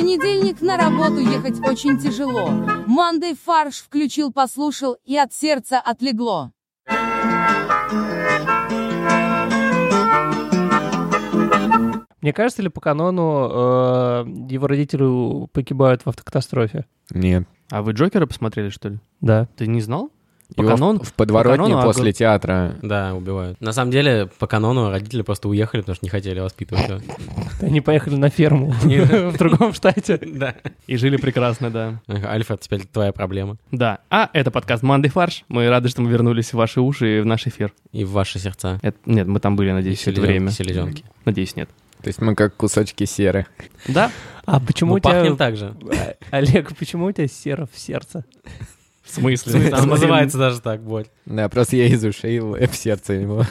понедельник на работу ехать очень тяжело. Мандей фарш включил, послушал, и от сердца отлегло. Мне кажется, ли по канону э, его родители погибают в автокатастрофе? Нет. А вы Джокера посмотрели, что ли? Да. Ты не знал? По Его в- канону? в подворотне канону, а после го- театра. Да, убивают. На самом деле, по канону родители просто уехали, потому что не хотели воспитывать его. Они поехали на ферму в другом штате. Да. И жили прекрасно, да. Альфред, теперь твоя проблема. Да. А, это подкаст «Манды фарш». Мы рады, что мы вернулись в ваши уши и в наш эфир. И в ваши сердца. Нет, мы там были, надеюсь, все это время. Селезенки. Надеюсь, нет. То есть мы как кусочки серы. Да? А почему Мы у тебя... пахнем так же. Олег, почему у тебя серо в сердце? В смысле? Там называется даже так, боль. Да, просто я из ушей в сердце его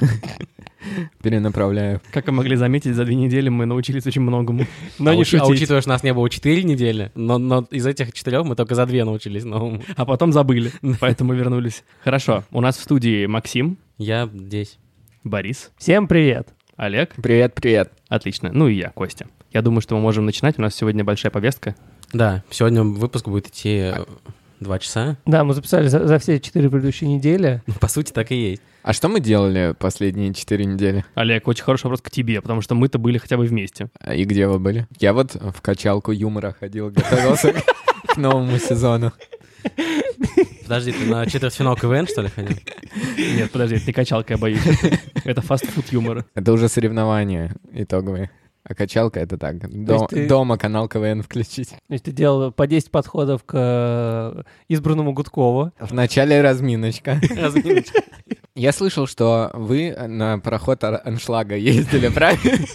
перенаправляю. Как вы могли заметить, за две недели мы научились очень многому. Но а, не учи- а шутить. учитывая, что нас не было 4 недели, но, но из этих четырех мы только за две научились новому. А потом забыли, поэтому вернулись. Хорошо, у нас в студии Максим, Я здесь. Борис, Всем привет. Олег. Привет, привет. Отлично. Ну и я, Костя. Я думаю, что мы можем начинать. У нас сегодня большая повестка. Да, сегодня выпуск будет идти два часа. Да, мы записали за, за все четыре предыдущие недели. Ну, По сути, так и есть. А что мы делали последние четыре недели? Олег, очень хороший вопрос к тебе, потому что мы-то были хотя бы вместе. А И где вы были? Я вот в качалку юмора ходил, готовился к новому сезону. Подожди, ты на четвертьфинал КВН, что ли, ходил? Нет, подожди, это не качалка, я боюсь. Это фастфуд юмора. Это уже соревнования итоговые. А качалка это так. До- есть ты- Дома канал КВН включить. То есть ты делал по 10 подходов к э, избранному Гудкову. Вначале разминочка. Разминочка. Я слышал, что вы на пароход Ар- Аншлага ездили, правильно?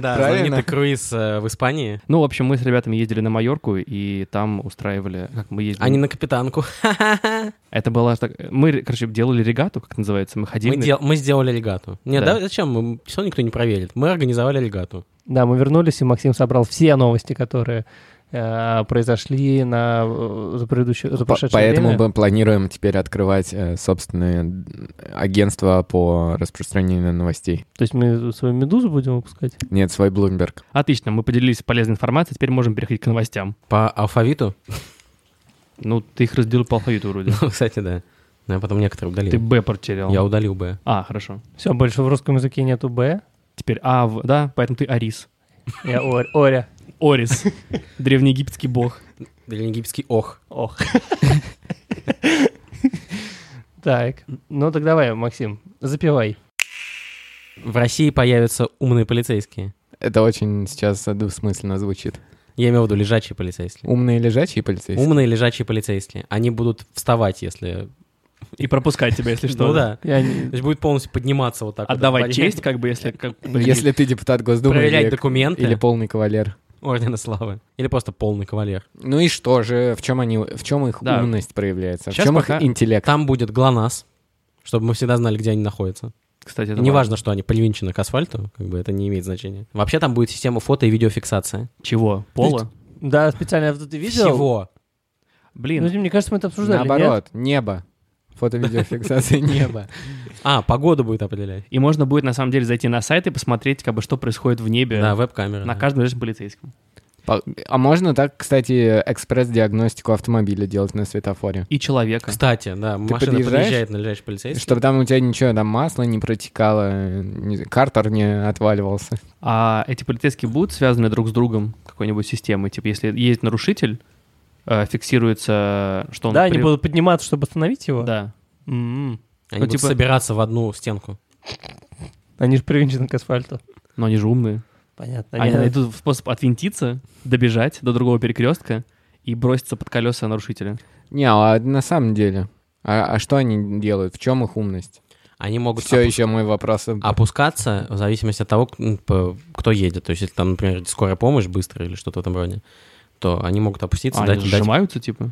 Да, Правильно. знаменитый круиз э, в Испании. Ну, в общем, мы с ребятами ездили на Майорку, и там устраивали... Как мы ездили? А не на капитанку. Это было... так- Мы, короче, делали регату, как называется. Мы ходили... Мы, на- дел- мы сделали регату. Нет, Да. да. зачем? Мы, все никто не проверит. Мы организовали регату. Да, мы вернулись, и Максим собрал все новости, которые произошли на, э, за, предыдущее, за По- прошедшее Поэтому время. мы планируем теперь открывать э, собственное агентство по распространению новостей. То есть мы свою «Медузу» будем выпускать? Нет, свой Bloomberg. Отлично, мы поделились полезной информацией, теперь можем переходить к новостям. По алфавиту? Ну, ты их разделил по алфавиту вроде. Ну, кстати, да. Но я потом некоторые удалил. Ты Б потерял. Я удалил Б. А, хорошо. Все, больше в русском языке нету «Б». Теперь А, в... да, поэтому ты Арис. Я Ор- Оря. Орис. Древнеегипетский бог. Древнеегипетский ох. Ох. Так, ну так давай, Максим, запивай. В России появятся умные полицейские. Это очень сейчас двусмысленно звучит. Я имею в виду лежачие полицейские. Умные лежачие полицейские? Умные лежачие полицейские. Они будут вставать, если... И пропускать тебя, если что. Ну да. То есть будет полностью подниматься вот так. вот. Отдавать Поднять- честь, как бы, если... Как... Если ты депутат Госдумы Проверять или, документы. или полный кавалер. Ордена Славы. Или просто полный кавалер. Ну и что же, в чем они, в чем их Да. умность проявляется? Сейчас в чем пока- их интеллект? Там будет ГЛОНАСС, чтобы мы всегда знали, где они находятся. Кстати, это Не важно, что они привинчены к асфальту, как бы это не имеет значения. Вообще там будет система фото и видеофиксации. Чего? Пола? Да, специально ты видел? Всего. Блин, Ну, мне кажется, мы это обсуждали, нет? Наоборот, небо. Фото-видеофиксация неба. А, погоду будет определять. и можно будет, на самом деле, зайти на сайт и посмотреть, как бы, что происходит в небе Да, веб-камера. на каждом ближайшем полицейском. По- А можно так, кстати, экспресс-диагностику автомобиля делать на светофоре? И человека. Кстати, да, машина подъезжаешь? подъезжает на лежачий полицейский. Чтобы там у тебя ничего, там масло не протекало, картер не отваливался. А эти полицейские будут связаны друг с другом какой-нибудь системой? Типа, если есть нарушитель, э, фиксируется, что он... Да, они при- будут подниматься, чтобы остановить его? Да. М-м. Они ну, будут типа- собираться в одну стенку. Они же привинчены к асфальту. Но они же умные. Понятно. Они найдут способ отвинтиться, добежать до другого перекрестка и броситься под колеса нарушителя. Не, а на самом деле, а, а что они делают? В чем их умность? Они могут Все опу- еще мой вопрос. опускаться в зависимости от того, кто едет. То есть, если там, например, скорая помощь быстрая или что-то в этом роде, то они могут опуститься, А, дать, они дать- сжимаются, типа?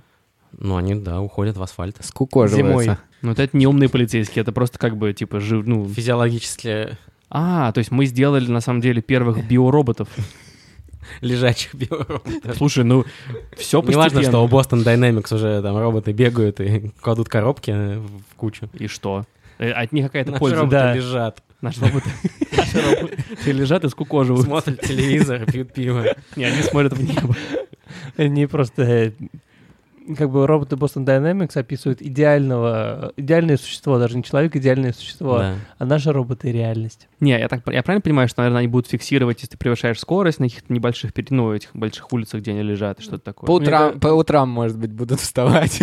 Ну, они, да, уходят в асфальт. Скукоживаются. Зимой. Ну, вот это не умные полицейские, это просто как бы, типа, жив... ну... Физиологически А, то есть мы сделали, на самом деле, первых биороботов. лежачих биороботов. Слушай, ну, все Не важно, что у Boston Dynamics уже там роботы бегают и кладут коробки в кучу. И что? Э, От них какая-то Наши польза. роботы да. лежат, Наши роботы наши роботы лежат и скукоживают. смотрят телевизор, пьют пиво. Не, они смотрят в небо. Они просто... э, Как бы роботы Boston Dynamics описывают идеального, идеальное существо, даже не человек, идеальное существо, Да. а наши роботы — реальность. Не, я так я правильно понимаю, что, наверное, они будут фиксировать, если ты превышаешь скорость на каких-то небольших, ну, этих больших улицах, где они лежат, и что-то такое. По утрам, Мне по утрам, может быть, будут вставать.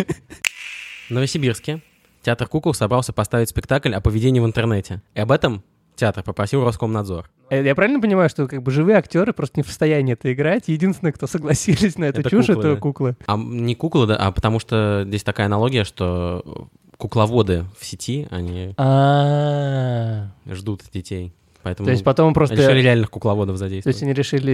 В Новосибирске театр кукол собрался поставить спектакль о поведении в интернете. И об этом театр попросил Роскомнадзор. Э, Я правильно понимаю, что как бы живые актеры просто не в состоянии это играть? Единственное, кто согласились на эту Это чушь, куклы, это да. куклы. А не куклы, да, а потому что здесь такая аналогия, что кукловоды в сети, они ждут детей. Поэтому то есть потом просто... решили реальных кукловодов То есть задействовать. они решили...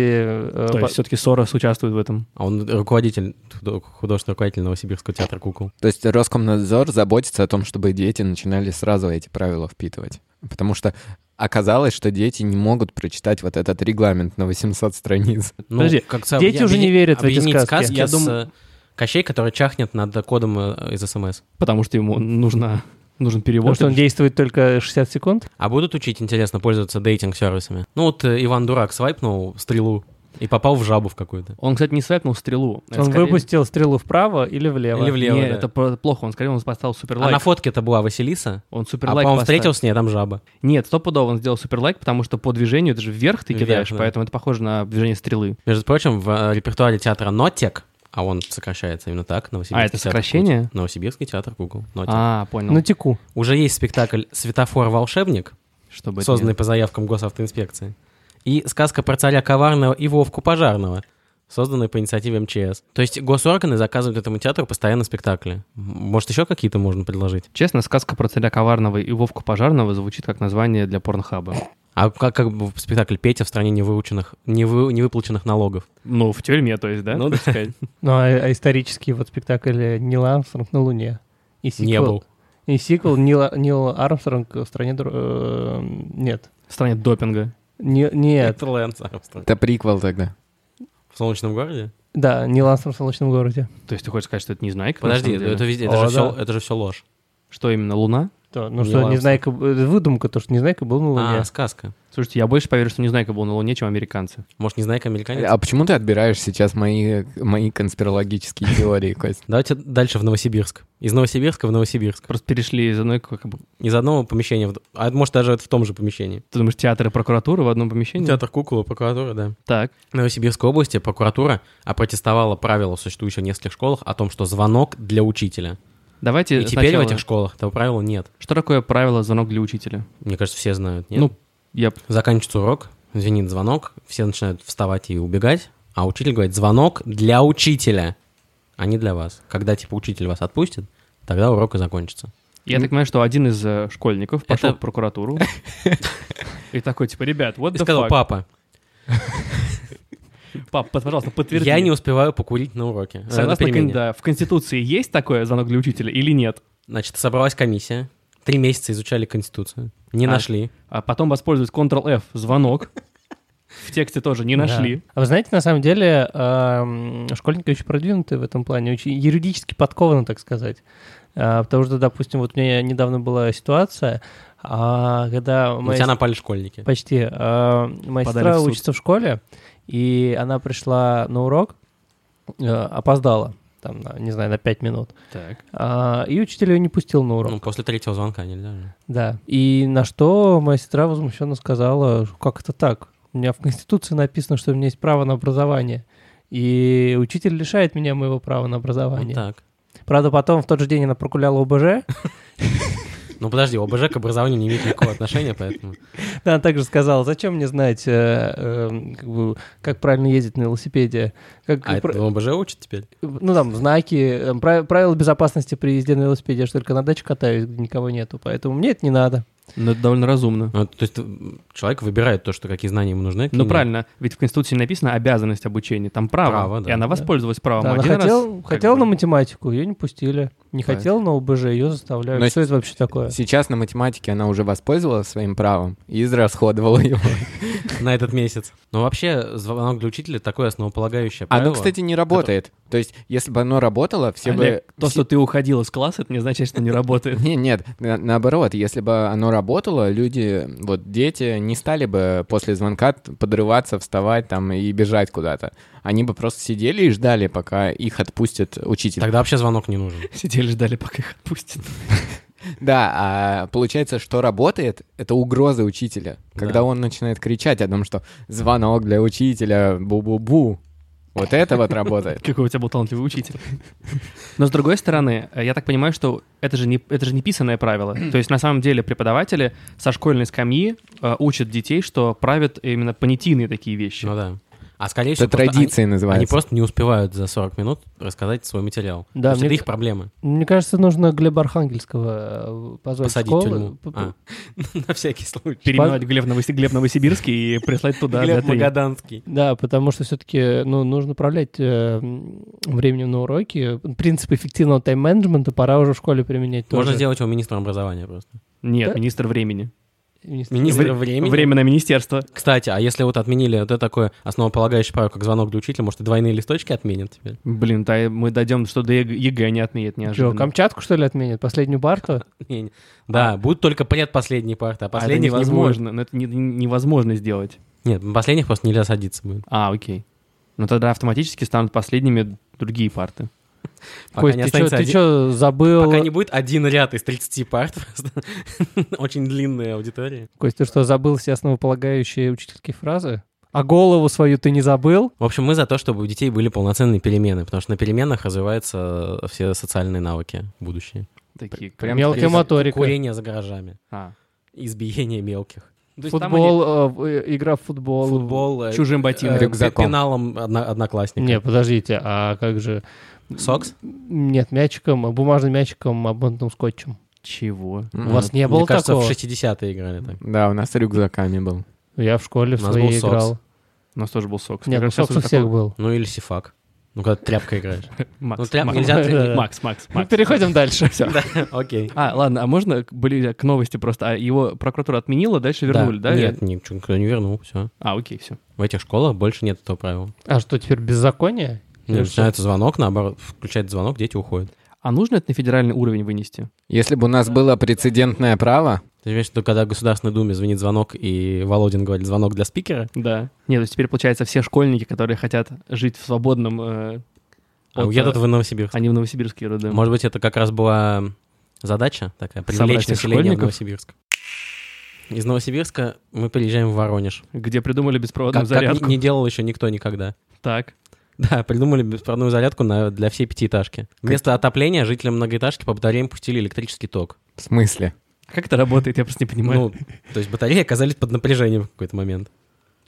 э, То по- есть все-таки Сорос участвует в этом. А он руководитель, худо- художественный руководитель Новосибирского театра кукол. То есть Роскомнадзор заботится о том, чтобы дети начинали сразу эти правила впитывать. Потому что оказалось, что дети не могут прочитать вот этот регламент на 800 страниц. Ну, Подожди, как дети уже не верят в эти объединить сказки. Я с, думаю- э, Кощей, который чахнет над кодом э, из СМС. Потому что ему нужна, нужен Потому перевод. что он действует только 60 секунд? А будут учить, интересно, пользоваться дейтинг-сервисами? Ну вот э, Иван Дурак свайпнул стрелу и попал в жабу в какую-то. Он, кстати, не свайпнул стрелу. Он скорее- выпустил стрелу вправо или влево? Или влево. Не, да. это плохо. Он скорее он поставил супер А на фотке это была Василиса, Он а супер потом лайк он поставил. встретил с ней, а там жаба. Нет, стопудово он сделал супер лайк, потому что по движению это же вверх ты Вверх, кидаешь, да. поэтому это похоже на движение стрелы. Между прочим, в э, репертуаре театра Нотек, а он сокращается именно так, Новосибирский А, это театр сокращение? кукол. Новосибирский театр кукол. Нотек. А, понял. На теку. Уже есть спектакль «Светофор-волшебник», Чтобы это созданный по заявкам госавтоинспекции, и сказка про царя коварного и Вовку пожарного, созданный по инициативе МЧС. То есть госорганы заказывают этому театру постоянно спектакли. Может, еще какие-то можно предложить? Честно, сказка про царя коварного и Вовку пожарного звучит как название для порнхаба. А как, как бы в спектакль «Петя» в стране невыученных, невы- невыплаченных налогов? Ну, в тюрьме, то есть, да? Ну, сказать, Ну, а, а исторический вот спектакль Нил Армстронг на Луне. И сиквел, не был. И сиквел Нил Армстронг в стране... э, нет. В стране допинга. Не- нет. Это Лэнс Армстронг. Это приквел тогда. В «Солнечном городе»? Да, Нил Армстронг в солнечном городе. То есть ты хочешь сказать, что это Незнайка? на Подожди, это везде, это, О, же все, да. это же все ложь. Что именно, Луна? То, ну что. Незнайка... Это выдумка, то, что Незнайка был на Луне. А, сказка. Слушайте, я больше поверю, что Незнайка был на Луне, чем американцы. Может, не знаю, американец? А почему ты отбираешь сейчас мои, мои конспирологические теории, Кость? Давайте дальше в Новосибирск. Из Новосибирска в Новосибирск. Просто перешли из одной... Как бы, Из одного помещения, в... а может, даже это в том же помещении. ты думаешь, театр и прокуратура в одном помещении? Театр кукол и прокуратура, да. Так. В Новосибирской области прокуратура опротестовала правила, существующие в нескольких школах, о том, что звонок для учителя. Давайте И теперь сначала- в этих школах этого правила нет. Что такое правило звонок для учителя? Мне кажется, все знают. Нет? Ну, я... Заканчивается урок, звенит звонок, все начинают вставать и убегать, а учитель говорит, звонок для учителя, а не для вас. Когда, типа, учитель вас отпустит, тогда урок и закончится. Я так понимаю, что один из э, школьников пошел Это- в прокуратуру и такой, типа, ребят, what И сказал, папа, Пап, пожалуйста, подтверди. я не успеваю покурить на уроке. э, Согласно кон- перемене». да, в Конституции есть такое звонок для учителя или нет? Значит, собралась комиссия, три месяца изучали Конституцию, не А. нашли. А потом воспользовались Ctrl-F, звонок. В тексте тоже не нашли. Да. А вы знаете, на самом деле, эм, школьники очень продвинутые в этом плане, очень юридически подкованы, так сказать. А, потому что, допустим, вот у меня недавно была ситуация, а, когда моя тебя напали школьники. Почти. А, Моя Подали сестра в суд. учится в школе, и она пришла на урок, э, опоздала, там, не знаю, на 5 минут. Так. А, И учитель ее не пустил на урок. Ну, после третьего звонка нельзя же. Да. И на что моя сестра возмущенно сказала, как это так? У меня в Конституции написано, что у меня есть право на образование. И учитель лишает меня моего права на Вот образование. так. Правда, потом в тот же день она прогуляла ОБЖ. Ну, подожди, ОБЖ к образованию не имеет никакого отношения, поэтому... Да, она также сказала, зачем мне знать, э, э, как, правильно ездить на велосипеде. Как, А это ОБЖ учат теперь? ну, там, знаки, э, прав- правила безопасности при езде на велосипеде. Я же только на даче катаюсь, где никого нету. Поэтому мне это не надо. Ну, это довольно разумно. Ну, то есть м, человек выбирает то, что какие знания ему нужны. какие Ну, нет. правильно, ведь в Конституции написано обязанность обучения, там право. Право, да. И она воспользовалась правом Да, она один раз. хотела, как хотела бы. на математику, ее не пустили. Не хотела на ОБЖ, ее заставляют. Но Что это вообще такое? Сейчас на математике она уже воспользовалась своим правом и израсходовала его. на этот месяц. Но вообще звонок для учителя такое основополагающее правило. Оно, кстати, не работает. То есть, если бы оно работало, все бы... То, что ты уходил из класса, это не значит, что не работает. Не, нет, на- наоборот, если бы оно работало, люди, вот дети не стали бы после звонка подрываться, вставать там и бежать куда-то. Они бы просто сидели и ждали, пока их отпустит учитель. Тогда вообще звонок не нужен. Сидели, ждали, пока их отпустят. Да, а получается, что работает, это угроза учителя. Когда Да. он начинает кричать о том, что звонок для учителя, бу-бу-бу. Вот это вот работает. Какой у тебя был талантливый учитель. Но с другой стороны, я так понимаю, что это же не, это же не писанное правило. То есть на самом деле преподаватели со школьной скамьи э, учат детей, что правят именно понятийные такие вещи. Ну да. А скорее Это всего, просто традиция они, называется. они просто не успевают за 40 минут рассказать свой материал. Да, То есть мне это их проблемы. Мне кажется, нужно Глеба Архангельского э, позвать Посадить в школу. тюрьму. А. На всякий случай. Переименовать Глеб, Новоси- Глеб Новосибирский и прислать туда. Глеб. Магаданский. Да, потому что все-таки ну, нужно управлять э, временем на уроке. Принцип эффективного тайм-менеджмента пора уже в школе применять Можно тоже. сделать его министром образования просто. Нет, Да? министр времени. Министр- Министр Вре- времени. Временное министерство. Кстати, а если вот отменили вот это такое основополагающее правило, как звонок для учителя, может, и двойные листочки отменят теперь? Блин, да, мы дойдем, что до ЕГЭ не отменят неожиданно. Камчатку, что ли, отменят? Последнюю парту? Да, будут только предпоследние парты, а А будет. невозможно. но это не- не- невозможно сделать. Нет, последних просто нельзя садиться будет. А, окей. Ну тогда автоматически станут последними другие парты. Кость, ты ты один- забыл? Пока не будет один ряд из 30 парт, очень длинная аудитория. Кость, ты что, забыл все основополагающие учительские фразы? А голову свою ты не забыл? В общем, мы за то, чтобы у детей были полноценные перемены, потому что на переменах развиваются все социальные навыки будущие. Такие. Прям Мелкая такие- моторика. Курение за гаражами, А. избиение мелких. То есть там они Футбол, э, э, игра в футбол. Футбол э, чужим ботинком. э, Рюкзаком. пеналом одно- одноклассника. Не, подождите, а как же... Сокс? Нет, мячиком, бумажным мячиком, обмотанным скотчем. Чего? У вас не Мне было кажется, такого? в 60-е играли так. Да, у нас рюкзаками был. Я в школе в У нас своей был сокс. играл. У нас тоже был сокс. Нет, ну сокс у всех был. Ну или сифак. Ну, когда тряпкой играешь. Макс, Ну, тряп- Макс, нельзя Макс, Макс, Макс, Макс. переходим дальше. Да, окей. А, ладно, а можно были к новости просто? А его прокуратура отменила, дальше вернули, да? Нет, ничего никто не вернул, все. А, окей, все. В этих школах больше нет этого правила. А что, теперь беззаконие? Начинается звонок, наоборот, включается звонок, дети уходят. А нужно это на федеральный уровень вынести? Если бы у нас было прецедентное право, Ты имеешь в виду, когда в Государственной Думе звонит звонок, и Володин говорит звонок для спикера? Да. Нет, то есть теперь, получается, все школьники, которые хотят жить в свободном... э, А от, уедут э, в Новосибирск. Они в Новосибирске родом. Может быть, это как раз была задача такая, привлечь население в? Новосибирск. Из Новосибирска мы приезжаем в Воронеж. Где придумали беспроводную Как, как зарядку. не, не делал еще никто никогда. Так. Да, придумали беспроводную зарядку на, для всей пятиэтажки. Вместо отопления жителям многоэтажки по батареям пустили электрический ток. в смысле? А Как это работает, я просто не понимаю. Ну, то есть батареи оказались под напряжением в какой-то момент.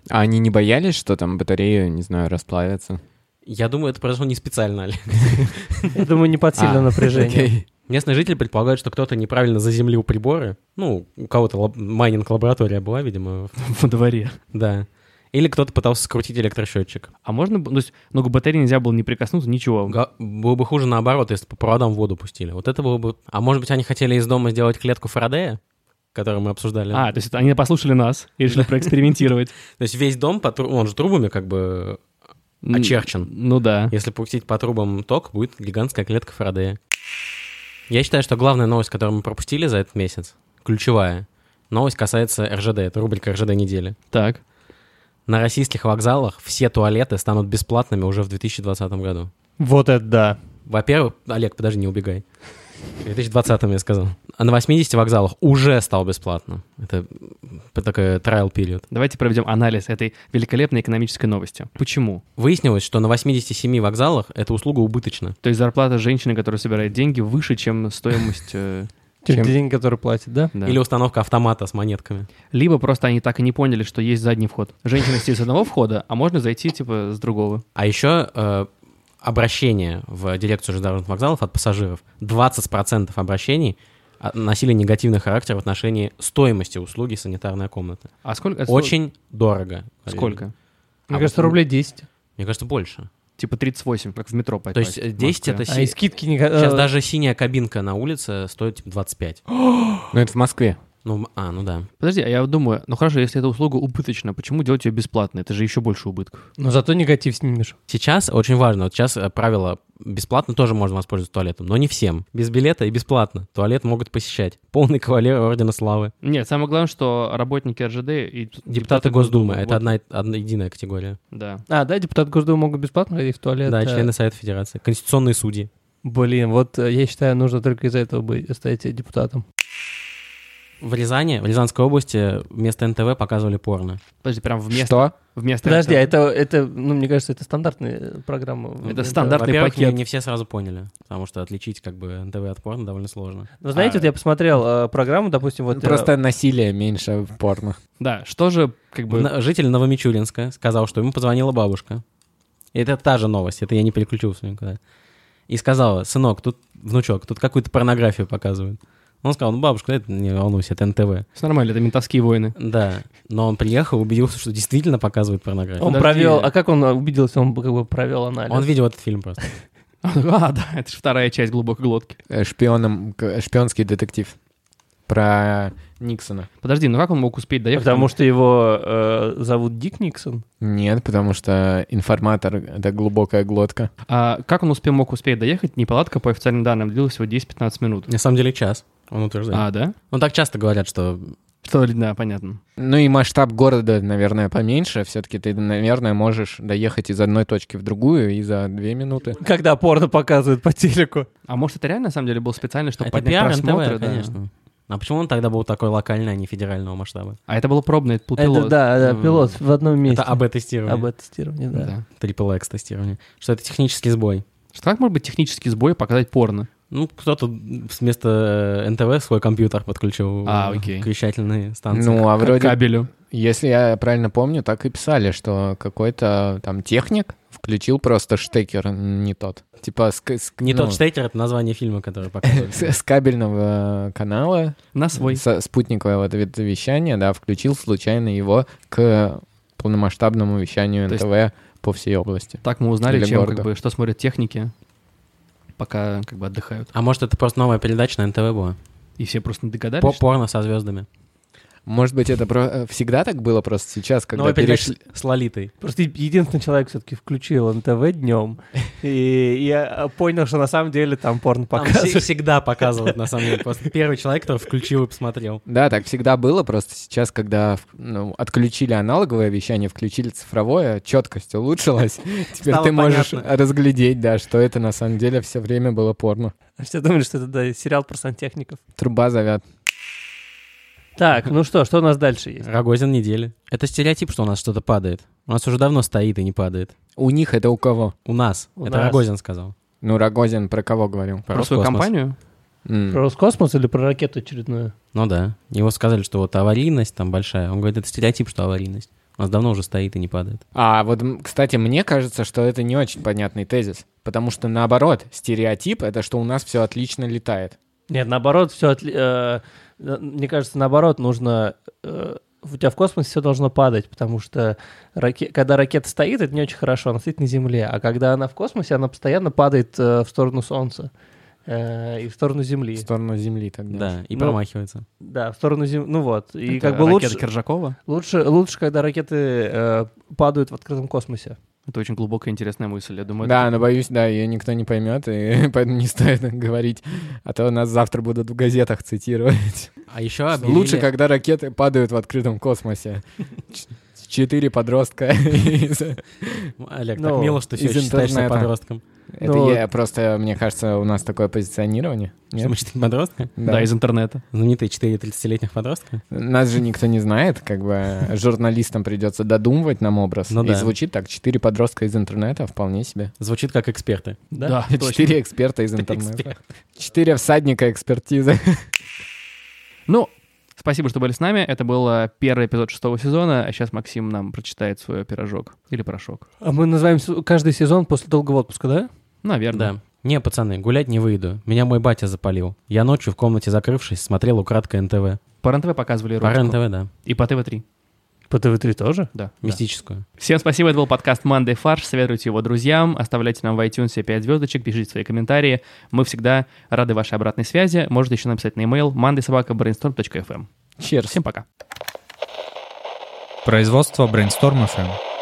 А они не боялись, что там батареи, не знаю, расплавятся? Я думаю, это произошло не специально, Олег. Я думаю, не под сильным А, напряжением. окей. Местные жители предполагают, что кто-то неправильно заземлил приборы. Ну, у кого-то лаб- майнинг-лаборатория была, видимо. во дворе. Да. Или кто-то пытался скрутить электросчетчик. А можно... б- То есть, ну, к батарее нельзя было не прикоснуться, ничего. Га- Было бы хуже наоборот, если по проводам воду пустили. Вот это было бы... А может быть, они хотели из дома сделать клетку Фарадея, которую мы обсуждали? А, то есть они послушали нас и решили проэкспериментировать. То есть весь дом, он же трубами как бы очерчен. Ну да. Если пустить по трубам ток, будет гигантская клетка Фарадея. Я считаю, что главная новость, которую мы пропустили за этот месяц, ключевая, новость касается РЖД, это рубрика РЖД недели. Так. На российских вокзалах все туалеты станут бесплатными уже в 2020 году. Вот это да. Во-первых, Олег, подожди, не убегай. В 2020 я сказал. А на 80 вокзалах уже стал бесплатным. Это такой trial period. Давайте проведем анализ этой великолепной экономической новости. Почему? Выяснилось, что на 87 вокзалах эта услуга убыточна. То есть зарплата женщины, которая собирает деньги, выше, чем стоимость... Чем- деньги, которые платят, да? да. Или установка автомата с монетками. Либо просто они так и не поняли, что есть задний вход. Женщина сидит с одного входа, а можно зайти, типа, с другого. А еще э, обращение в дирекцию железнодорожных вокзалов от пассажиров. 20% обращений а, носили негативный характер в отношении стоимости услуги санитарная комната. А сколько? Очень дорого. Сколько? Мне А кажется, вот- рублей 10. Мне кажется, больше. Типа 38, как в метро То есть э, в 10 это... Москве. А и си- скидки не... Сейчас э, даже синяя кабинка на улице стоит типа 25. Ну, это в Москве. Ну, а, ну да. Подожди, а я думаю, ну хорошо, если эта услуга убыточна, почему делать ее бесплатно? Это же еще больше убытков. Но зато негатив снимешь. Сейчас очень важно, вот сейчас э, правило бесплатно тоже можно воспользоваться туалетом, но не всем. Без билета и бесплатно. Туалет могут посещать. Полный кавалер Ордена Славы. Нет, самое главное, что работники РЖД и Депутаты Госдумы. Это вот, одна, одна единая категория. Да. А, да, депутат Госдумы могут бесплатно ходить в туалет. да, э, члены Совета Федерации. Конституционные судьи. Блин, вот э, я считаю, нужно только из-за этого быть, стать депутатом. В Рязани, в Рязанской области вместо НТВ показывали порно. Подожди, прям вместо... Что? Вместо Подожди, а это, это, ну, мне кажется, это стандартная программа. Это Это- стандарт. Стандартный Во-первых, не, пакет. не все сразу поняли, потому что отличить как бы НТВ от порно довольно сложно. Вы знаете, А. вот я посмотрел э, программу, допустим, вот... э, Просто насилие меньше в порно. Да, что же, как бы... На- Житель Новомичуринска сказал, что ему позвонила бабушка. И это та же новость, это я не переключился никуда. И сказала, сынок, тут, внучок, тут какую-то порнографию показывают. Он сказал, ну, бабушка, это не волнуйся, это НТВ. Все нормально, это ментовские войны. Да, но он приехал, убедился, что действительно показывают порнографию. Он Подожди. провел... А как он убедился? Он как бы провел анализ. Он видел этот фильм просто. А, да, это же вторая часть глубокой глотки. Э, Шпионом, шпионский детектив. Про Никсона. Подожди, ну как он мог успеть доехать? Потому что его э, зовут Дик Никсон. Нет, потому что информатор — это глубокая глотка. А как он успел, мог успеть доехать? Неполадка по официальным данным длилась всего 10-15 минут. На самом деле час, он утверждает. А, да? Ну, так часто говорят, что... Что, да, понятно. Ну и масштаб города, наверное, поменьше. Все-таки ты, наверное, можешь доехать из одной точки в другую и за две минуты. Когда порно показывают по телеку. А может, это реально, на самом деле, был специально, чтобы это поднять просмотры? НТВ, да? конечно. А почему он тогда был такой локальный, а не федерального масштаба? А это было пробное, это был Это, пилот. да, да, М. пилот в одном месте. Это АБ-тестирование. АБ-тестирование, да. Да. Triple X тестирование. Что это технический сбой. Что как может быть технический сбой показать порно? Ну, кто-то вместо э, НТВ свой компьютер подключил А, э, окей. к вещательной станции. Ну, а К вроде, кабелю. если я правильно помню, так и писали, что какой-то там техник включил просто штекер не тот. Типа с, к- с- Не ну, тот штекер, это название фильма, который показывают. с, с кабельного канала, На свой. со- это вещание, да, включил случайно его к полномасштабному вещанию То есть- НТВ по всей области. Так мы узнали, чем, города. как бы, что смотрят техники, пока как бы отдыхают. А может, это просто новая передача на НТВ была? И все просто не догадались. По что- порно со звездами. Может быть, это про- э, всегда так было, просто сейчас, когда Новая передача перешли... с Лолитой. Просто единственный человек все-таки включил НТВ днем, и я понял, что на самом деле там порно показывают. все- всегда показывают, на самом деле. Просто первый человек, который включил и посмотрел. Да, так всегда было, просто сейчас, когда ну, отключили аналоговое вещание, включили цифровое, четкость улучшилась. Теперь Стало ты можешь понятно. разглядеть, да, что это на самом деле все время было порно. Все думали, что это да, сериал про сантехников. Труба завят. Так, ну что, что у нас дальше есть? Рогозин недели. Это стереотип, что у нас что-то падает. У нас уже давно стоит и не падает. У них это у кого? У нас. У это нас. Рогозин сказал. Ну, Рогозин про кого говорил? Про свою Роскосмос. компанию? М. Про Роскосмос или про ракету очередную? Ну да. Его сказали, что вот аварийность там большая. Он говорит, это стереотип, что аварийность. У нас давно уже стоит и не падает. А вот, кстати, мне кажется, что это не очень понятный тезис. Потому что, наоборот, стереотип — это что у нас все отлично летает. Нет, наоборот, все... мне кажется, наоборот, нужно... э, у тебя в космосе все должно падать, потому что раке- когда ракета стоит, это не очень хорошо, она стоит на Земле. А когда она в космосе, она постоянно падает э, в сторону Солнца э, и в сторону В Земли. сторону Земли тогда. Да, и Ну, промахивается. Да, в сторону Земли. Ну вот. И Это как бы ракета лучше, Киржакова? лучше, лучше, когда ракеты э, падают в открытом космосе. Это очень глубокая интересная мысль. Я думаю, Да, это- но боюсь, да, ее никто не поймет, и поэтому не стоит говорить, а то нас завтра будут в газетах цитировать. А еще объявили... Лучше, когда ракеты падают в открытом космосе. Четыре подростка. Олег, Ну, так мило, что все считаешься подростком. Это Ну, я просто, мне кажется, у нас такое позиционирование. Что мы четыре подростка? Да, из интернета. Знаменитые четыре 30-летних подростка? Нас же никто не знает, как бы журналистам придется додумывать нам образ. Ну И да. звучит так, четыре подростка из интернета, вполне себе. Звучит как эксперты. Да? Четыре эксперта из интернета. Четыре всадника экспертизы. Ну, спасибо, что были с нами. Это был э, первый эпизод шестого сезона. А сейчас Максим нам прочитает свой пирожок. Или порошок. А мы называем каждый сезон после долгого отпуска, да? Наверное. Да. Не, пацаны, гулять не выйду. Меня мой батя запалил. Я ночью в комнате закрывшись смотрел украдкой НТВ. По РНТВ показывали По эротику. РНТВ, да. И по ТВ-3. По ТВ-3 тоже? Да. да. Мистическую. Всем спасибо, это был подкаст Monday Фарш. Советуйте его друзьям, оставляйте нам в iTunes 5 звездочек, пишите свои комментарии. Мы всегда рады вашей обратной связи. Можете еще написать на e-mail mondaysobakabrainstorm.fm. Cheers. Всем пока. Производство Brainstorm FM.